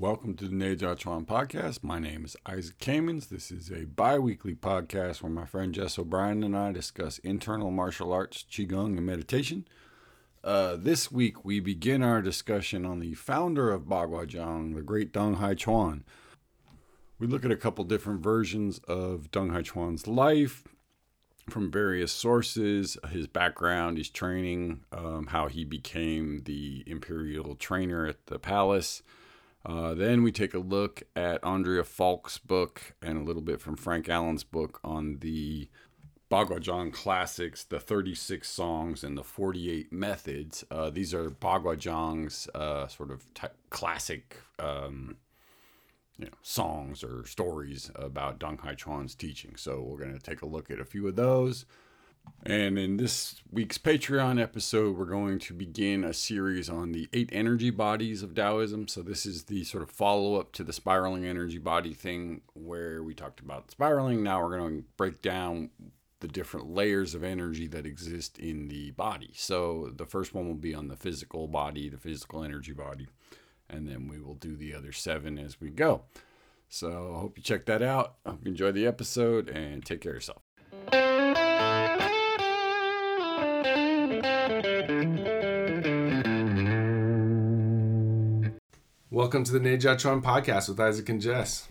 Welcome to the Chuan podcast. My name is Isaac Kamens. This is a bi weekly podcast where my friend Jess O'Brien and I discuss internal martial arts, Qigong, and meditation. Uh, this week, we begin our discussion on the founder of Bagua Zhang, the great Dong Hai Chuan. We look at a couple different versions of Dong Hai Chuan's life from various sources, his background, his training, um, how he became the imperial trainer at the palace. Uh, then we take a look at Andrea Falk's book and a little bit from Frank Allen's book on the Bagua Zhang classics, the 36 songs and the 48 methods. Uh, these are Bagua Zhang's uh, sort of t- classic um, you know, songs or stories about Dong Hai Chuan's teaching. So we're going to take a look at a few of those. And in this week's Patreon episode, we're going to begin a series on the eight energy bodies of Taoism. So, this is the sort of follow up to the spiraling energy body thing where we talked about spiraling. Now, we're going to break down the different layers of energy that exist in the body. So, the first one will be on the physical body, the physical energy body, and then we will do the other seven as we go. So, I hope you check that out. I hope you enjoy the episode and take care of yourself. Welcome to the Neja Chuan podcast with Isaac and Jess.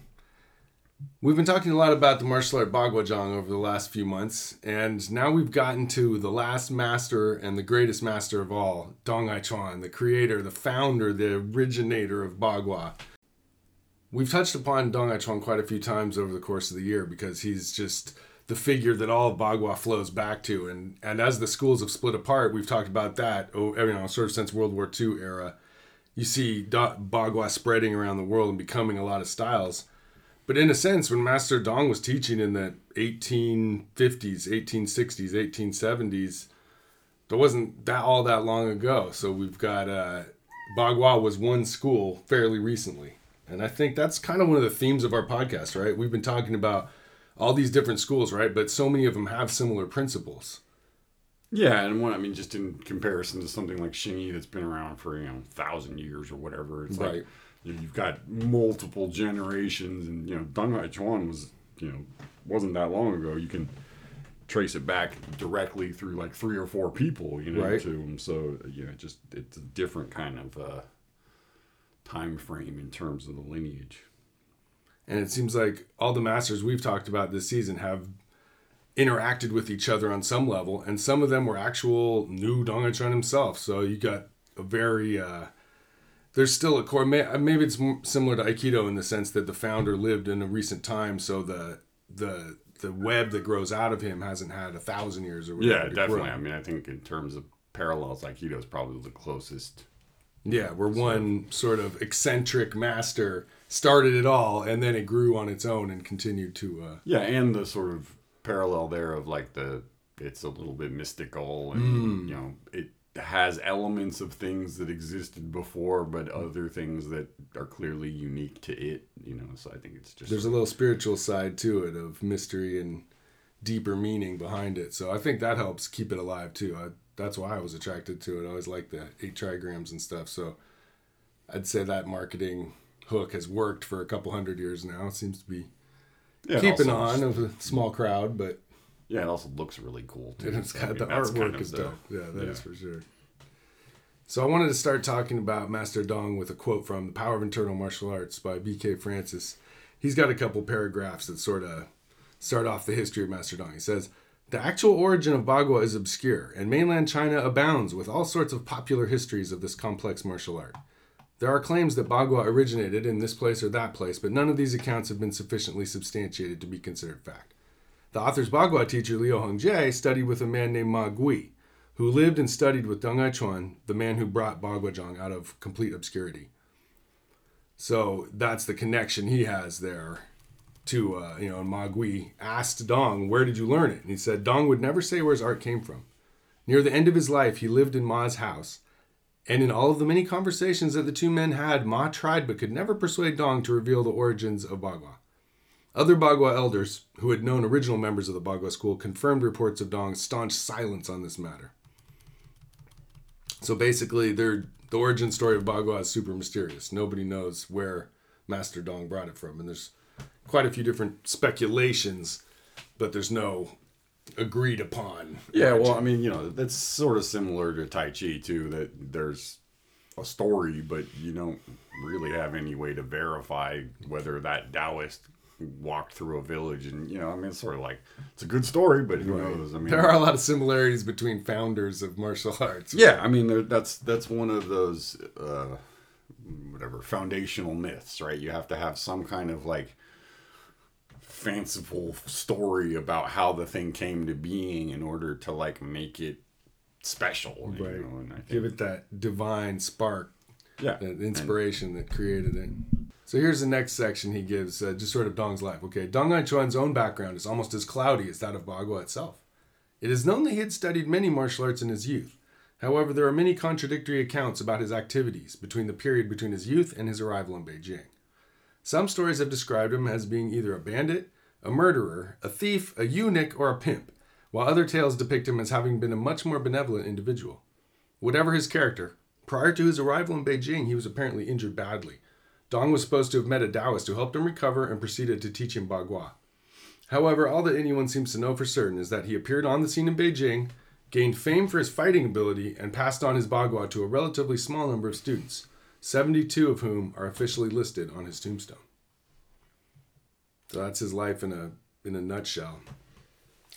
We've been talking a lot about the martial art Bagua Zhang over the last few months, and now we've gotten to the last master and the greatest master of all, Dong Hai Chuan, the creator, the founder, the originator of Bagua. We've touched upon Dong Hai Chuan quite a few times over the course of the year because he's just the figure that all of Bagua flows back to, and and as the schools have split apart, we've talked about that. Oh, you know, sort of since World War II era you see Bagua spreading around the world and becoming a lot of styles. But in a sense, when Master Dong was teaching in the 1850s, 1860s, 1870s, there wasn't that all that long ago. So we've got uh, Bagua was one school fairly recently. And I think that's kind of one of the themes of our podcast, right? We've been talking about all these different schools, right? But so many of them have similar principles. Yeah, and one I mean, just in comparison to something like Xingyi that's been around for you know thousand years or whatever, it's right. like you've got multiple generations, and you know Dong Hai Chuan was you know wasn't that long ago. You can trace it back directly through like three or four people, you know, right. to him. So you know, just it's a different kind of uh, time frame in terms of the lineage. And it seems like all the masters we've talked about this season have interacted with each other on some level, and some of them were actual knew Dong Hai himself. So you got a very uh, there's still a core. Maybe it's similar to Aikido in the sense that the founder lived in a recent time, so the the the web that grows out of him hasn't had a thousand years or whatever. Yeah, definitely. Grow. I mean, I think in terms of parallels, Aikido is probably the closest. Yeah, where one sort of eccentric master started it all, and then it grew on its own and continued to. Uh, yeah, and the sort of parallel there of like the it's a little bit mystical and mm. you know it has elements of things that existed before but other things that are clearly unique to it you know so i think it's just there's a little spiritual side to it of mystery and deeper meaning behind it so i think that helps keep it alive too. I, that's why i was attracted to it. I always like the eight trigrams and stuff so i'd say that marketing hook has worked for a couple hundred years now. It seems to be yeah, keeping on of a small crowd, but yeah, it also looks really cool too. And it's got I mean, the artwork kind of is dope. Yeah, that yeah. is for sure. So I wanted to start talking about Master Dong with a quote from The Power of Internal Martial Arts by B.K. Frantzis. He's got a couple paragraphs that sort of start off the history of Master Dong. He says, the actual origin of Bagua is obscure, and mainland China abounds with all sorts of popular histories of this complex martial art. There are claims that Bagua originated in this place or that place, but none of these accounts have been sufficiently substantiated to be considered fact. The author's Bagua teacher, Liu Hongjie, studied with a man named Ma Gui, who lived and studied with Dong Hai Chuan, the man who brought Bagua Zhang out of complete obscurity. So that's the connection he has there to, uh, you know, Ma Gui asked Dong, where did you learn it? And he said, Dong would never say where his art came from. Near the end of his life, he lived in Ma's house and in all of the many conversations that the two men had, Ma tried but could never persuade Dong to reveal the origins of Bagua. Other Bagua elders, who had known original members of the Bagua school, confirmed reports of Dong's staunch silence on this matter. So basically, the origin story of Bagua is super mysterious. Nobody knows where Master Dong brought it from. And there's quite a few different speculations, but there's no agreed upon. Yeah, well, I mean, you know, that's sort of similar to Tai Chi too. That there's a story, but you don't really have any way to verify whether that Taoist walked through a village and you know i mean it's sort of like it's a good story but who right. knows i mean there are a lot of similarities between founders of martial arts right? yeah i mean that's that's one of those uh whatever foundational myths right you have to have some kind of like fanciful story about how the thing came to being in order to like make it special right you know? think, give it that divine spark yeah that inspiration and, that created it so here's the next section he gives, uh, just sort of Dong's life. Okay, Dong Chuan's own background is almost as cloudy as that of Bagua itself. It is known that he had studied many martial arts in his youth. However, there are many contradictory accounts about his activities between the period between his youth and his arrival in Beijing. Some stories have described him as being either a bandit, a murderer, a thief, a eunuch, or a pimp, while other tales depict him as having been a much more benevolent individual. Whatever his character, prior to his arrival in Beijing, he was apparently injured badly, Dong was supposed to have met a Taoist who helped him recover and proceeded to teach him Bagua. However, all that anyone seems to know for certain is that he appeared on the scene in Beijing, gained fame for his fighting ability, and passed on his Bagua to a relatively small number of students, 72 of whom are officially listed on his tombstone. So that's his life in a in a nutshell.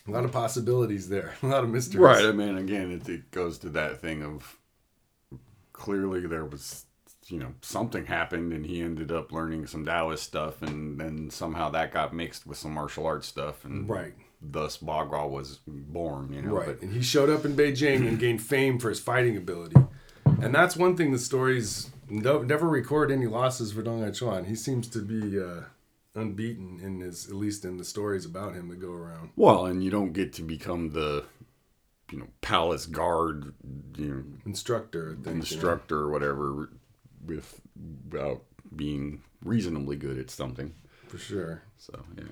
A lot of possibilities there, a lot of mysteries. Right. I mean, again, it, it goes to that thing of clearly there was you know something happened and he ended up learning some Taoist stuff and then somehow that got mixed with some martial arts stuff and right thus Bagua was born you know right but, and he showed up in Beijing and gained fame for his fighting ability and that's one thing the stories don't, never record any losses for Dong Chuan he seems to be uh, unbeaten in his at least in the stories about him that go around well and you don't get to become the you know palace guard you know instructor instructor you know? or whatever with without being reasonably good at something. For sure. So yeah.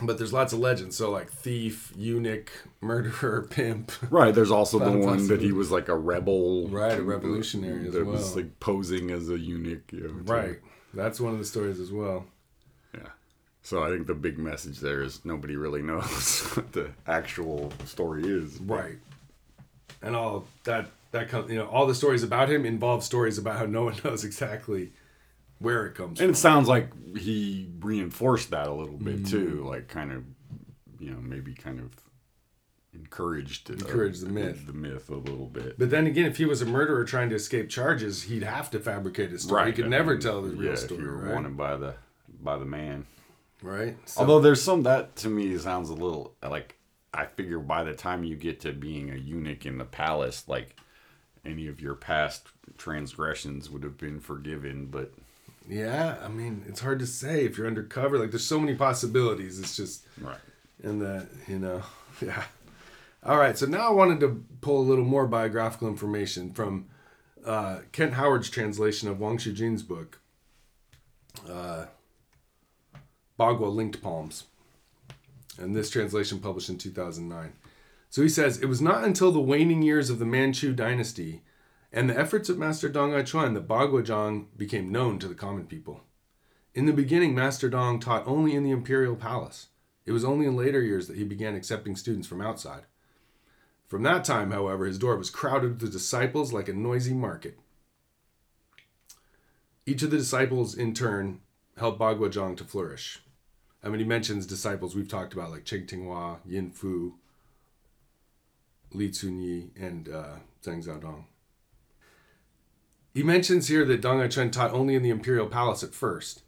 But there's lots of legends. So like thief, eunuch, murderer, pimp. Right. There's also the one that he was like a rebel. Right, a revolutionary as that well. was like posing as a eunuch. You know, right. That's one of the stories as well. Yeah. So I think the big message there is nobody really knows what the actual story is. Right. And all that that comes, you know, all the stories about him involve stories about how no one knows exactly where it comes from. and from. it sounds like he reinforced that a little bit mm. too, like kind of, you know, maybe kind of encouraged it, encouraged uh, the myth, the myth a little bit. But then again, if he was a murderer trying to escape charges, he'd have to fabricate his story. Right. He could I never mean, tell the yeah, real story. If you're right? wanted by the by the man, right? So, Although there's some that to me sounds a little like I figure by the time you get to being a eunuch in the palace, like any of your past transgressions would have been forgiven, but yeah, I mean, it's hard to say if you're undercover. Like, there's so many possibilities. It's just right, and that you know, yeah. All right, so now I wanted to pull a little more biographical information from uh, Kent Howard's translation of Wang Shujin's book, uh, Bagua Linked Palms, and this translation published in 2009. So he says, It was not until the waning years of the Manchu dynasty and the efforts of Master Dong Hai Chuan that Baguazhang became known to the common people. In the beginning, Master Dong taught only in the imperial palace. It was only in later years that he began accepting students from outside. From that time, however, his door was crowded with disciples like a noisy market. Each of the disciples, in turn, helped Baguazhang to flourish. I mean, he mentions disciples we've talked about, like Cheng Tinghua, Yin Fu, Li Cunyi, and uh, Zhang Zhaodong. He mentions here that Dong Hai Chuan taught only in the imperial palace at first,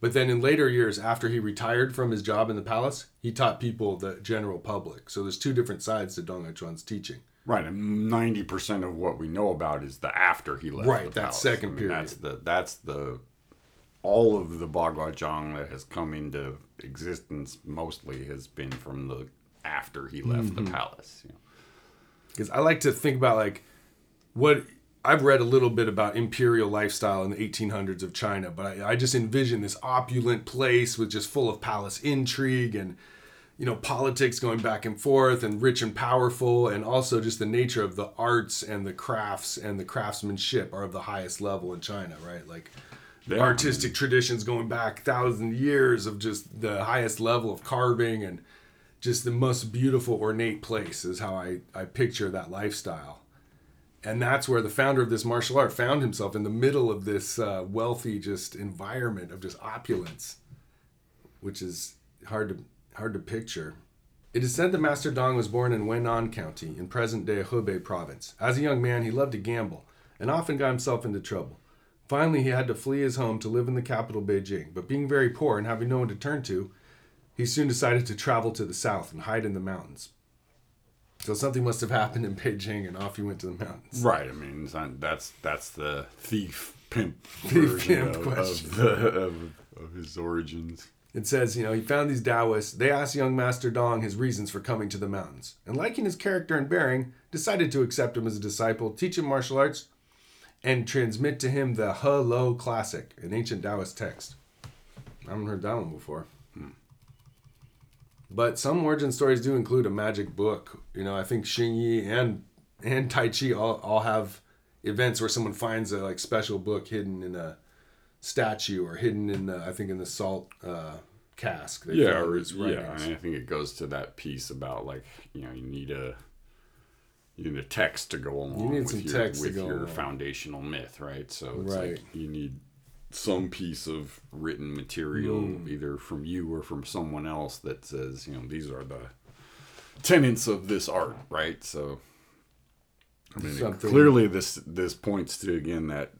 but then in later years, after he retired from his job in the palace, he taught people the general public. So there's two different sides to Dong Hai Chuan's teaching. Right, and ninety percent of what we know about is the after he left. Right, that second I mean, period. That's the that's the all of the Baguazhang that has come into existence mostly has been from the after he left mm-hmm. the palace. You know? because I like to think about like what I've read a little bit about imperial lifestyle in the 1800s of China, but I, I, just envision this opulent place with just full of palace intrigue and you know politics going back and forth and rich and powerful and also just the nature of the arts and the crafts and the craftsmanship are of the highest level in China, right? Like yeah, artistic traditions going back thousand years of just the highest level of carving and just the most beautiful ornate place is how I, I picture that lifestyle. And that's where the founder of this martial art found himself in the middle of this uh, wealthy just environment of just opulence, which is hard to hard to picture. It is said that Master Dong was born in Wenan County in present-day Hebei province. As a young man, he loved to gamble and often got himself into trouble. Finally, he had to flee his home to live in the capital, Beijing. But being very poor and having no one to turn to, he soon decided to travel to the south and hide in the mountains. So something must have happened in Beijing, and off he went to the mountains. Right. I mean, not, that's that's the thief pimp thief pimp of, question of, the, of, of his origins. It says, you know, he found these Taoists. They asked young Master Dong his reasons for coming to the mountains, and liking his character and bearing, decided to accept him as a disciple, teach him martial arts, and transmit to him the He Lo Classic, an ancient Taoist text. I haven't heard that one before. But some origin stories do include a magic book. You know, I think Xing Yi and and Tai Chi all, all have events where someone finds a like special book hidden in a statue or hidden in the, I think in the salt uh, cask. yeah, or yeah, I think it goes to that piece about like you know you need a you need a text to go along you need with your, with your along. foundational myth, right? So it's right. like you need some piece of written material mm. either from you or from someone else that says, you know, these are the tenets of this art, right? So I mean, clearly this this points to again that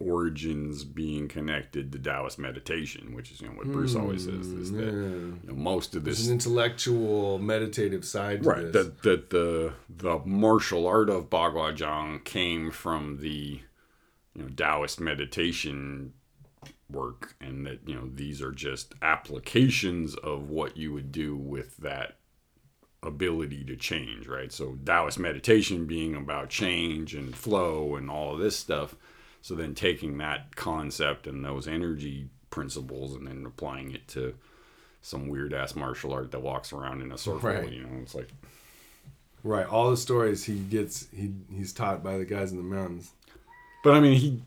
origins being connected to Taoist meditation, which is you know what Bruce mm, always says is that you know, most of this There's an intellectual meditative side right this. that that the the martial art of Bagua Zhang came from the you know Taoist meditation work and that you know these are just applications of what you would do with that ability to change right so Taoist meditation being about change and flow and all of this stuff so then taking that concept and those energy principles and then applying it to some weird ass martial art that walks around in a circle, right. you know, it's like Right. All the stories he gets he he's taught by the guys in the mountains. But I mean he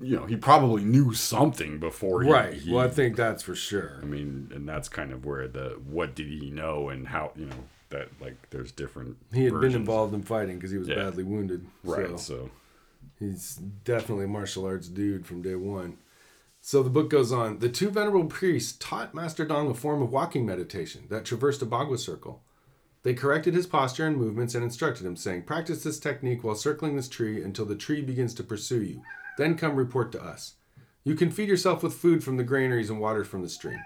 you know, he probably knew something before he, Right. He, well I think that's for sure. I mean, and that's kind of where the what did he know and how you know, that like there's different He had versions. been involved in fighting because he was yeah. badly wounded. Right. so. so He's definitely a martial arts dude from day one. So the book goes on. The two venerable priests taught Master Dong a form of walking meditation that traversed a Bagua circle. They corrected his posture and movements and instructed him, saying, Practice this technique while circling this tree until the tree begins to pursue you. Then come report to us. You can feed yourself with food from the granaries and water from the stream.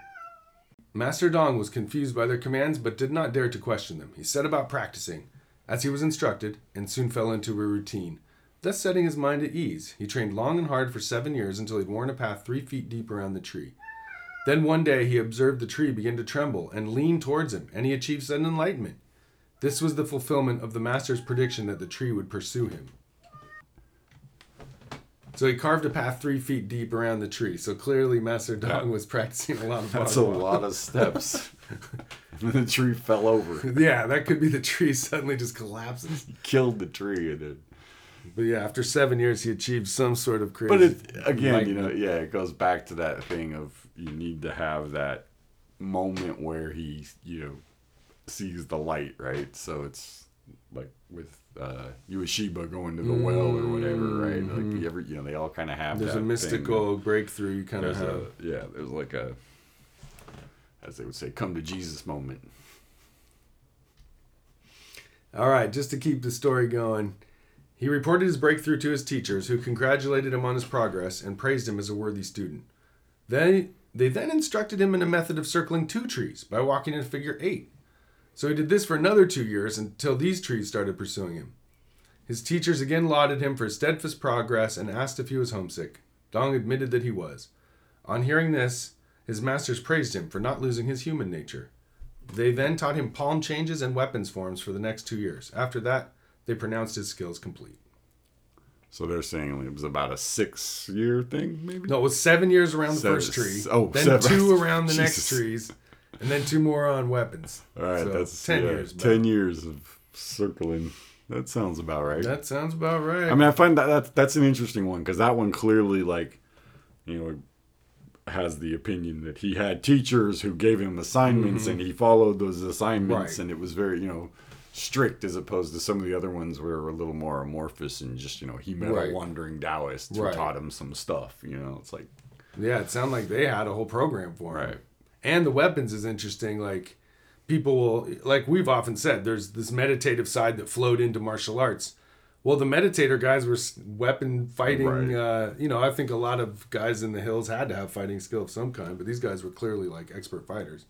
Master Dong was confused by their commands but did not dare to question them. He set about practicing, as he was instructed, and soon fell into a routine Thus setting his mind at ease, he trained long and hard for seven years until he had worn a path three feet deep around the tree. Then one day he observed the tree begin to tremble and lean towards him, and he achieved sudden enlightenment. This was the fulfillment of the master's prediction that the tree would pursue him. So he carved a path three feet deep around the tree. So clearly, Master Dong was practicing a lot of. That's a lot of steps. and the tree fell over. Yeah, that could be the tree suddenly just collapses. He killed the tree and it but yeah, after seven years, he achieved some sort of crazy. But it, again, you know, yeah, it goes back to that thing of you need to have that moment where he, you know, sees the light, right? So it's like with uh, Ueshiba going to the mm-hmm. well or whatever, right? Like mm-hmm. every, you know, they all kind of have. That. There's a mystical thing. breakthrough. You kind of have. A, yeah, there's like a, as they would say, come to Jesus moment. All right, just to keep the story going. He reported his breakthrough to his teachers, who congratulated him on his progress and praised him as a worthy student. They, they then instructed him in a method of circling two trees by walking in figure eight. So he did this for another two years until these trees started pursuing him. His teachers again lauded him for his steadfast progress and asked if he was homesick. Dong admitted that he was. On hearing this, his masters praised him for not losing his human nature. They then taught him palm changes and weapons forms for the next two years. After that, they pronounced his skills complete. So they're saying it was about a six year thing, maybe? No, it was seven years around the seven, first tree. Oh, then seven. two around the next trees, and then two more on weapons. All right, so that's ten yeah, years. Ten years of circling. That sounds about right. That sounds about right. I mean, I find that that's, that's an interesting one because that one clearly like you know, has the opinion that he had teachers who gave him assignments mm-hmm. and he followed those assignments right. and it was very, you know, strict as opposed to some of the other ones where a little more amorphous and just, you know, he met right. a wandering Taoist who right. taught him some stuff, you know, it's like. Yeah, it sounded like they had a whole program for him. Right. And the weapons is interesting. Like, people will, like we've often said, there's this meditative side that flowed into martial arts well, the meditator guys were weapon fighting. Right. Uh, you know, I think a lot of guys in the hills had to have fighting skill of some kind, but these guys were clearly like expert fighters.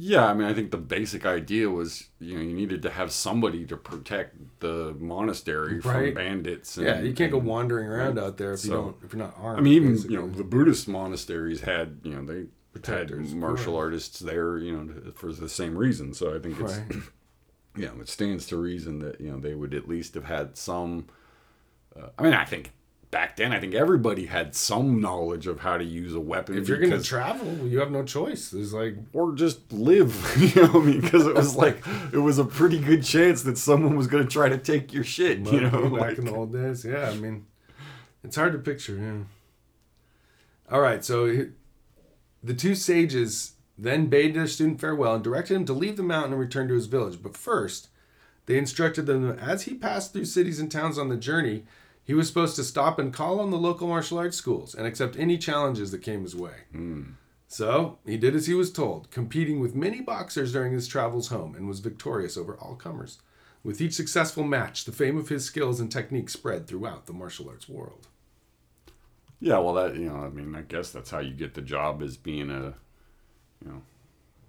Yeah, I mean, I think the basic idea was, you know, you needed to have somebody to protect the monastery right. from bandits. And, yeah, you can't and, go wandering around out there if so, you don't, if you're not armed. I mean, even basically. you know, the Buddhist monasteries had, you know, they Protectors, martial artists there, you know, for the same reason. So I think it's. Right. you know, it stands to reason that you know they would at least have had some. Uh, I mean, I think back then, I think everybody had some knowledge of how to use a weapon. If you're going to travel, you have no choice. It's like or just live. You know, I mean, because it was like it was a pretty good chance that someone was going to try to take your shit. You know, back like, in the old days. Yeah, I mean, it's hard to picture. Yeah. All right, so the two sages then bade their student farewell and directed him to leave the mountain and return to his village. But first, they instructed them that as he passed through cities and towns on the journey, he was supposed to stop and call on the local martial arts schools and accept any challenges that came his way. Mm. So he did as he was told, competing with many boxers during his travels home, and was victorious over all comers. With each successful match, the fame of his skills and technique spread throughout the martial arts world. Yeah, well, that you know, I mean, I guess that's how you get the job as being a you know,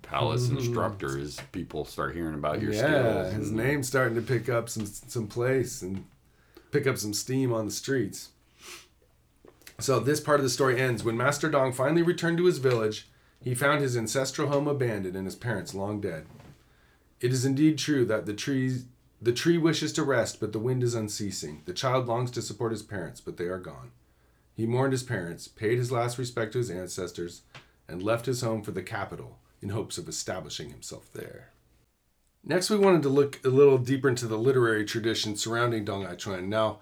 palace mm-hmm. instructor is people start hearing about your yeah, skills. Yeah, his name's starting to pick up some some place and pick up some steam on the streets. So this part of the story ends when Master Dong finally returned to his village. He found his ancestral home abandoned and his parents long dead. It is indeed true that the trees the tree wishes to rest, but the wind is unceasing. The child longs to support his parents, but they are gone. He mourned his parents, paid his last respect to his ancestors, and left his home for the capital in hopes of establishing himself there. Next, we wanted to look a little deeper into the literary tradition surrounding Dong Hai Chuan. Now,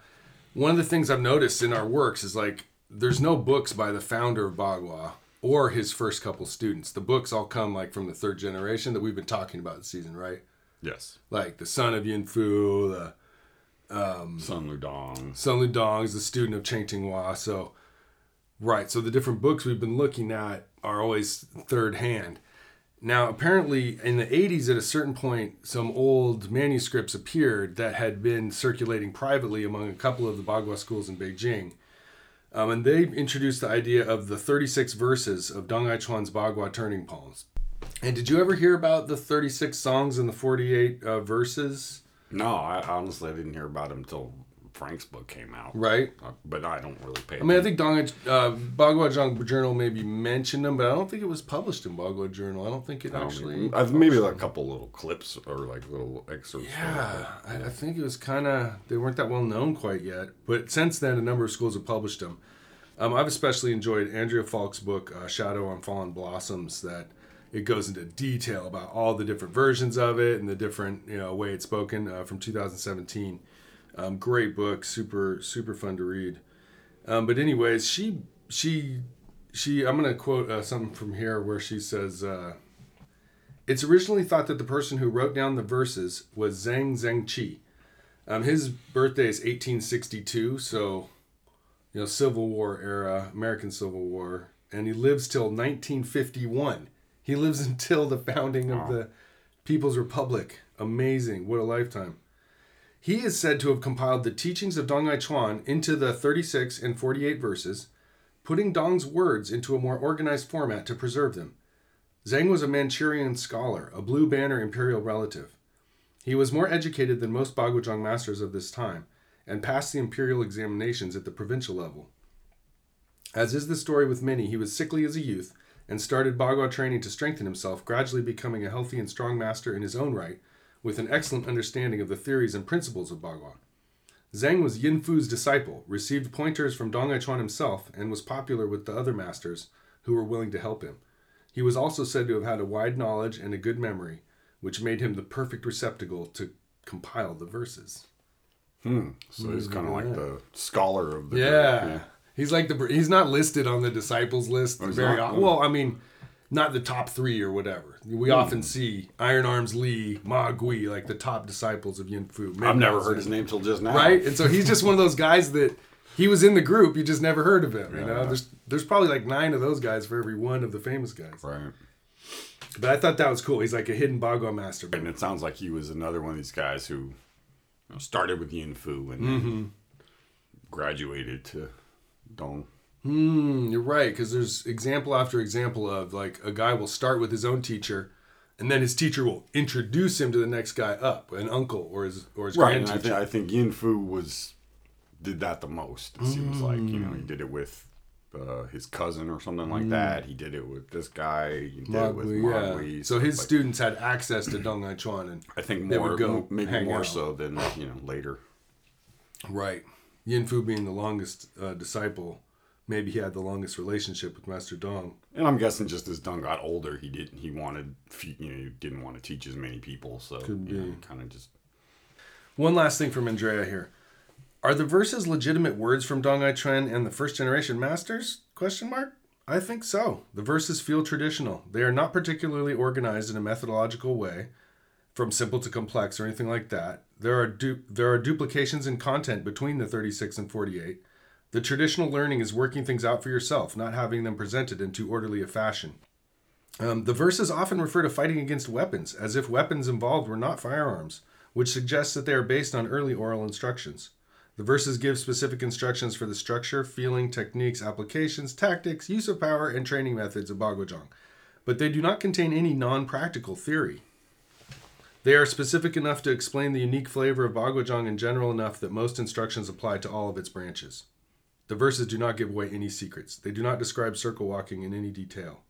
one of the things I've noticed in our works is like there's no books by the founder of Bagua or his first couple students. The books all come like from the third generation that we've been talking about this season, right? Yes. Like the son of Yin Fu, the um, Sun Ludong. Sun Ludong is the student of Cheng Tinghua. So, right. So the different books we've been looking at are always third hand. Now, apparently, in the 80s, at a certain point, some old manuscripts appeared that had been circulating privately among a couple of the Bagua schools in Beijing. Um, and they introduced the idea of the 36 verses of Dong Hai Chuan's Bagua turning poems. And did you ever hear about the 36 songs and the 48 uh, verses? No, I honestly I didn't hear about him until Frank's book came out. Right. Uh, but I don't really pay. I mean, I think Dong, uh, Bagua Journal maybe mentioned them, but I don't think it was published in Bagua Journal. I don't think it actually. I've maybe like a couple little clips or like little excerpts. Yeah, I, I think it was kind of they weren't that well known quite yet, but since then a number of schools have published them. Um, I've especially enjoyed Andrea Falk's book uh, Shadow on Fallen Blossoms that it goes into detail about all the different versions of it and the different you know way it's spoken uh, from 2017 um, great book, super super fun to read. Um, but anyways, she she she. I'm gonna quote uh, something from here where she says. Uh, it's originally thought that the person who wrote down the verses was Zhang Zhengqi. Um, his birthday is 1862, so you know Civil War era, American Civil War, and he lives till 1951. He lives until the founding of the People's Republic. Amazing! What a lifetime. He is said to have compiled the teachings of Dong Chuan into the 36 and 48 verses, putting Dong's words into a more organized format to preserve them. Zhang was a Manchurian scholar, a blue banner imperial relative. He was more educated than most Baguazhang masters of this time, and passed the imperial examinations at the provincial level. As is the story with many, he was sickly as a youth and started Bagua training to strengthen himself, gradually becoming a healthy and strong master in his own right, with an excellent understanding of the theories and principles of Bagua. Zhang was Yin Fu's disciple, received pointers from Dong Hai Chuan himself, and was popular with the other masters who were willing to help him. He was also said to have had a wide knowledge and a good memory, which made him the perfect receptacle to compile the verses. Hmm. So he's kind of like the scholar of the yeah. Group. Yeah. He's like the he's not listed on the disciples list Oh, very often. Well, I mean, not the top three or whatever. We Hmm. often see Iron Arms Lee, Ma Gui, like the top disciples of Yin Fu. I've never heard his name till just now. Right, and so he's just one of those guys that he was in the group. You just never heard of him. You know, there's there's probably like nine of those guys for every one of the famous guys. Right. But I thought that was cool. He's like a hidden Bagua master. And it sounds like he was another one of these guys who you know, started with Yin Fu and Mm-hmm. then graduated to Dong. Mm, you're right, because there's example after example of like a guy will start with his own teacher, and then his teacher will introduce him to the next guy up, an uncle or his or his Right. grand And I, think I think Yin Fu was did that the most. It seems like you know he did it with. Uh, his cousin or something like that. He did it with this guy. He did it with yeah. Ma Gui. So his like, students had access to Dong Hai Chuan, and I think they more, would go m- maybe more out. so than you know later. right, Yin Fu being the longest uh, disciple, maybe he had the longest relationship with Master Dong. And I'm guessing just as Dong got older, he didn't. He wanted, you know, he didn't want to teach as many people. So Could you know, kind of just One last thing from Andrea here. Are the verses legitimate words from Dong Hai Chuan and the first generation masters? Question mark. I think so. The verses feel traditional. They are not particularly organized in a methodological way, from simple to complex or anything like that. There are du- there are duplications in content between the 36 and 48. The traditional learning is working things out for yourself, not having them presented in too orderly a fashion. Um, the verses often refer to fighting against weapons, as if weapons involved were not firearms, which suggests that they are based on early oral instructions. The verses give specific instructions for the structure, feeling, techniques, applications, tactics, use of power, and training methods of Baguazhang, but they do not contain any non practical theory. They are specific enough to explain the unique flavor of Baguazhang and general enough that most instructions apply to all of its branches. The verses do not give away any secrets. They do not describe circle walking in any detail.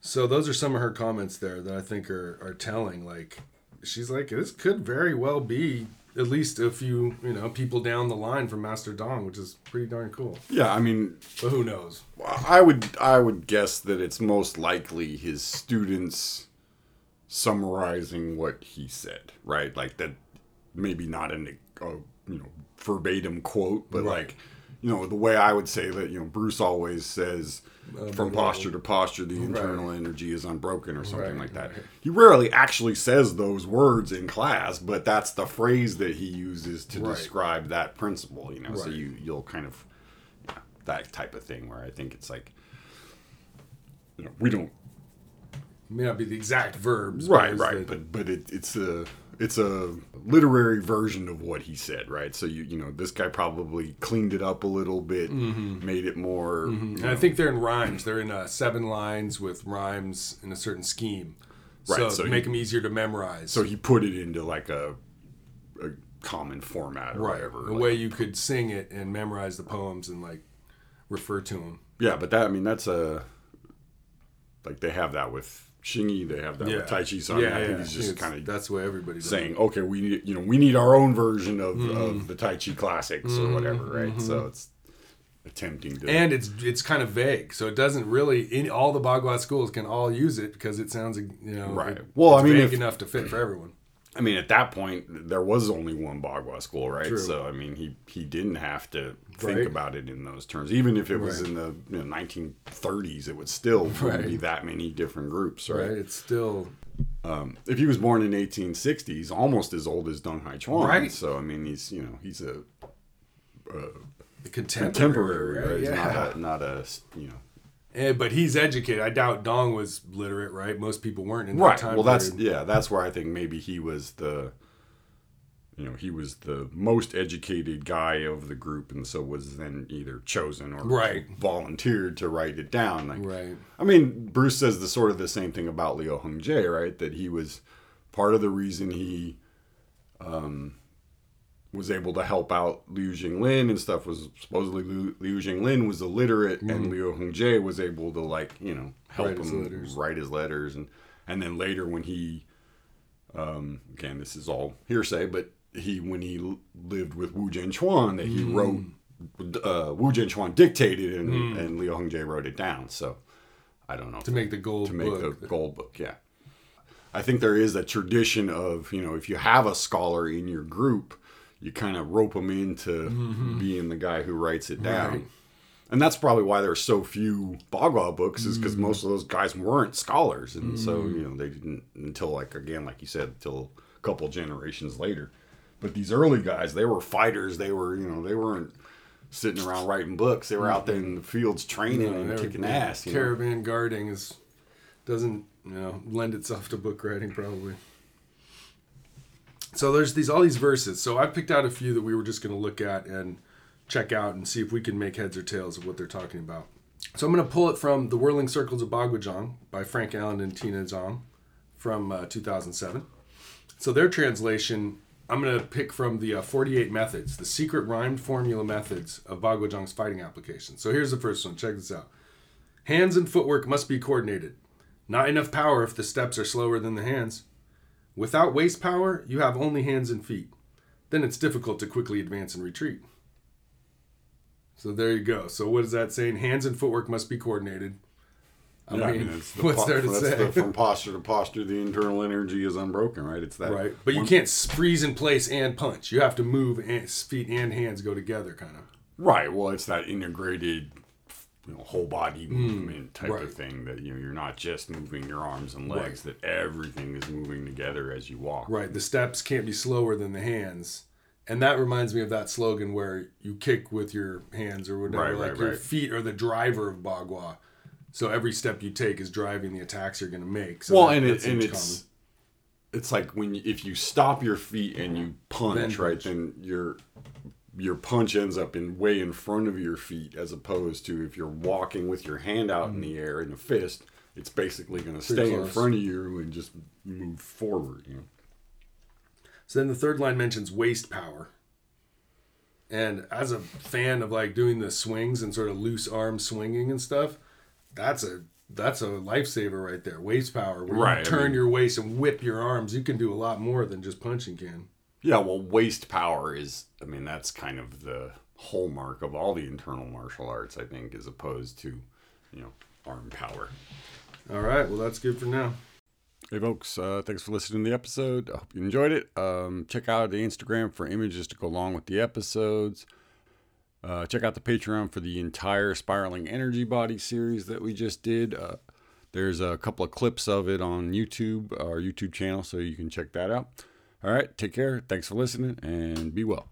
So those are some of her comments there that I think are, are telling. Like she's like, this could very well be at least a few, you know, people down the line from Master Dong, which is pretty darn cool. yeah. I mean, But who knows? I would I would guess that it's most likely his students summarizing what he said, right? Like that, maybe not in a, a you know verbatim quote, but Right. like you know the way I would say that you know Bruce always says. Uh, From posture to posture, the internal energy is unbroken, or something Right, like that. right. He rarely actually says those words in class, but that's the phrase that he uses to Right. describe that principle. You know, so you you'll kind of yeah, that type of thing where I think it's like you know, we don't May not be the exact verbs. right right but but it, it's a it's a literary version of what he said right so you you know this guy probably cleaned it up a little bit made it more and I think they're in rhymes. They're in uh, seven lines with rhymes in a certain scheme. Right, So, so make he- them easier to memorize. so he put it into like a a common format or right. whatever A like- way you could sing it and memorize the poems and like refer to them. yeah but that i mean that's a like they have that with Xingyi they have that Yeah. with tai chi so I, mean, I think yeah. he's just kind of that's what everybody does. saying, okay, we need you know we need our own version of, Mm-hmm. of the Tai Chi classics or whatever, right? So it's attempting to and it's it's kind of vague, so it doesn't really. In all the Bagua schools can all use it because it sounds you know Right. it- Well, I mean, vague if- enough to fit for everyone. I mean, at that point, there was only one Bagua school, right? True. So I mean, he he didn't have to think Right. about it in those terms. Even if it was Right. in the you know, 1930s, it would still Right. be that many different groups, Right? right? It's still Um, if he was born in 1860s, almost as old as Dong Hai Chuan, Right. So I mean, he's you know he's a the contemporary. contemporary, right? right? Yeah. not a not a you know Eh, but he's educated. I doubt Dong was literate, right? Most people weren't in that right time. well that's yeah that's where i think maybe he was the you know he was the most educated guy of the group and so was then either chosen or Right. volunteered to write it down like right. i mean bruce says the sort of the same thing about Liu Hongjie right that he was part of the reason he um was able to help out Liu Jinglin and stuff was supposedly Liu, Liu Jinglin was illiterate and Liu Hongjie was able to like you know help Mm-hmm. Write him write his letters and and then later when he um again this is all hearsay but he when he lived with Wu Jianchuan that he Mm. wrote uh, Wu Jianchuan dictated and and Liu Hongjie wrote it down so I don't know To make the gold to make book. the gold book yeah i think there is a tradition of you know if you have a scholar in your group you kind of rope them into being the guy who writes it down Mm-hmm. Right. and that's probably why there's so few Bagua books is because mm. most of those guys weren't scholars, and mm. so you know they didn't until like again, like you said, until a couple generations later. But these early guys, they were fighters. They were you know they weren't sitting around writing books. They were out there in the fields training no, and kicking ass. caravan know? guarding is doesn't you know lend itself to book writing probably. So there's these all these verses. So I picked out a few that we were just going to look at and check out and see if we can make heads or tails of what they're talking about. So I'm going to pull it from The Whirling Circles of Baguazhang by Frank Allen and Tina Zhang from uh, 2007. So their translation, I'm going to pick from the uh, 48 methods, the secret rhymed formula methods of Baguazhang's fighting application. So here's the first one. Check this out. Hands and footwork must be coordinated. Not enough power if the steps are slower than the hands. Without waist power, you have only hands and feet. Then it's difficult to quickly advance and retreat. So there you go. So what is that saying? Hands and footwork must be coordinated. I yeah, mean, I mean the what's po- there to say? The, from posture to posture, the internal energy is unbroken, right? It's that right. But you can't freeze in place and punch. You have to move, and feet and hands go together, kind of. Right. Well, it's that integrated, you know, whole body movement mm, type right. of thing that you know you're not just moving your arms and legs; right. that everything is moving together as you walk. Right. The steps can't be slower than the hands and that reminds me of that slogan where you kick with your hands or whatever, right, like right, your feet are the driver of Bagua. So every step you take is driving the attacks you're going to make. So well, that, and, it, and it's common. it's like when you, if you stop your feet and you punch, then right, then your your punch ends up in way in front of your feet as opposed to if you're walking with your hand out mm-hmm. in the air in a fist, it's basically going to stay close. in front of you and just move forward. You know. So then the third line mentions waist power. And as a fan of like doing the swings and sort of loose arm swinging and stuff, that's a that's a lifesaver right there. Waist power, where right, you turn I mean, your waist and whip your arms. You can do a lot more than just punching can. Yeah, well, waist power is. I mean, that's kind of the hallmark of all the internal martial arts. I think, as opposed to, you know, arm power. All right. Well, that's good for now. Hey folks, uh, thanks for listening to the episode. I hope you enjoyed it. Um, check out the Instagram for images to go along with the episodes. Uh, check out the Patreon for the entire Spiraling Energy Body series that we just did. Uh, there's a couple of clips of it on YouTube, our YouTube channel, so you can check that out. All right, take care. Thanks for listening and be well.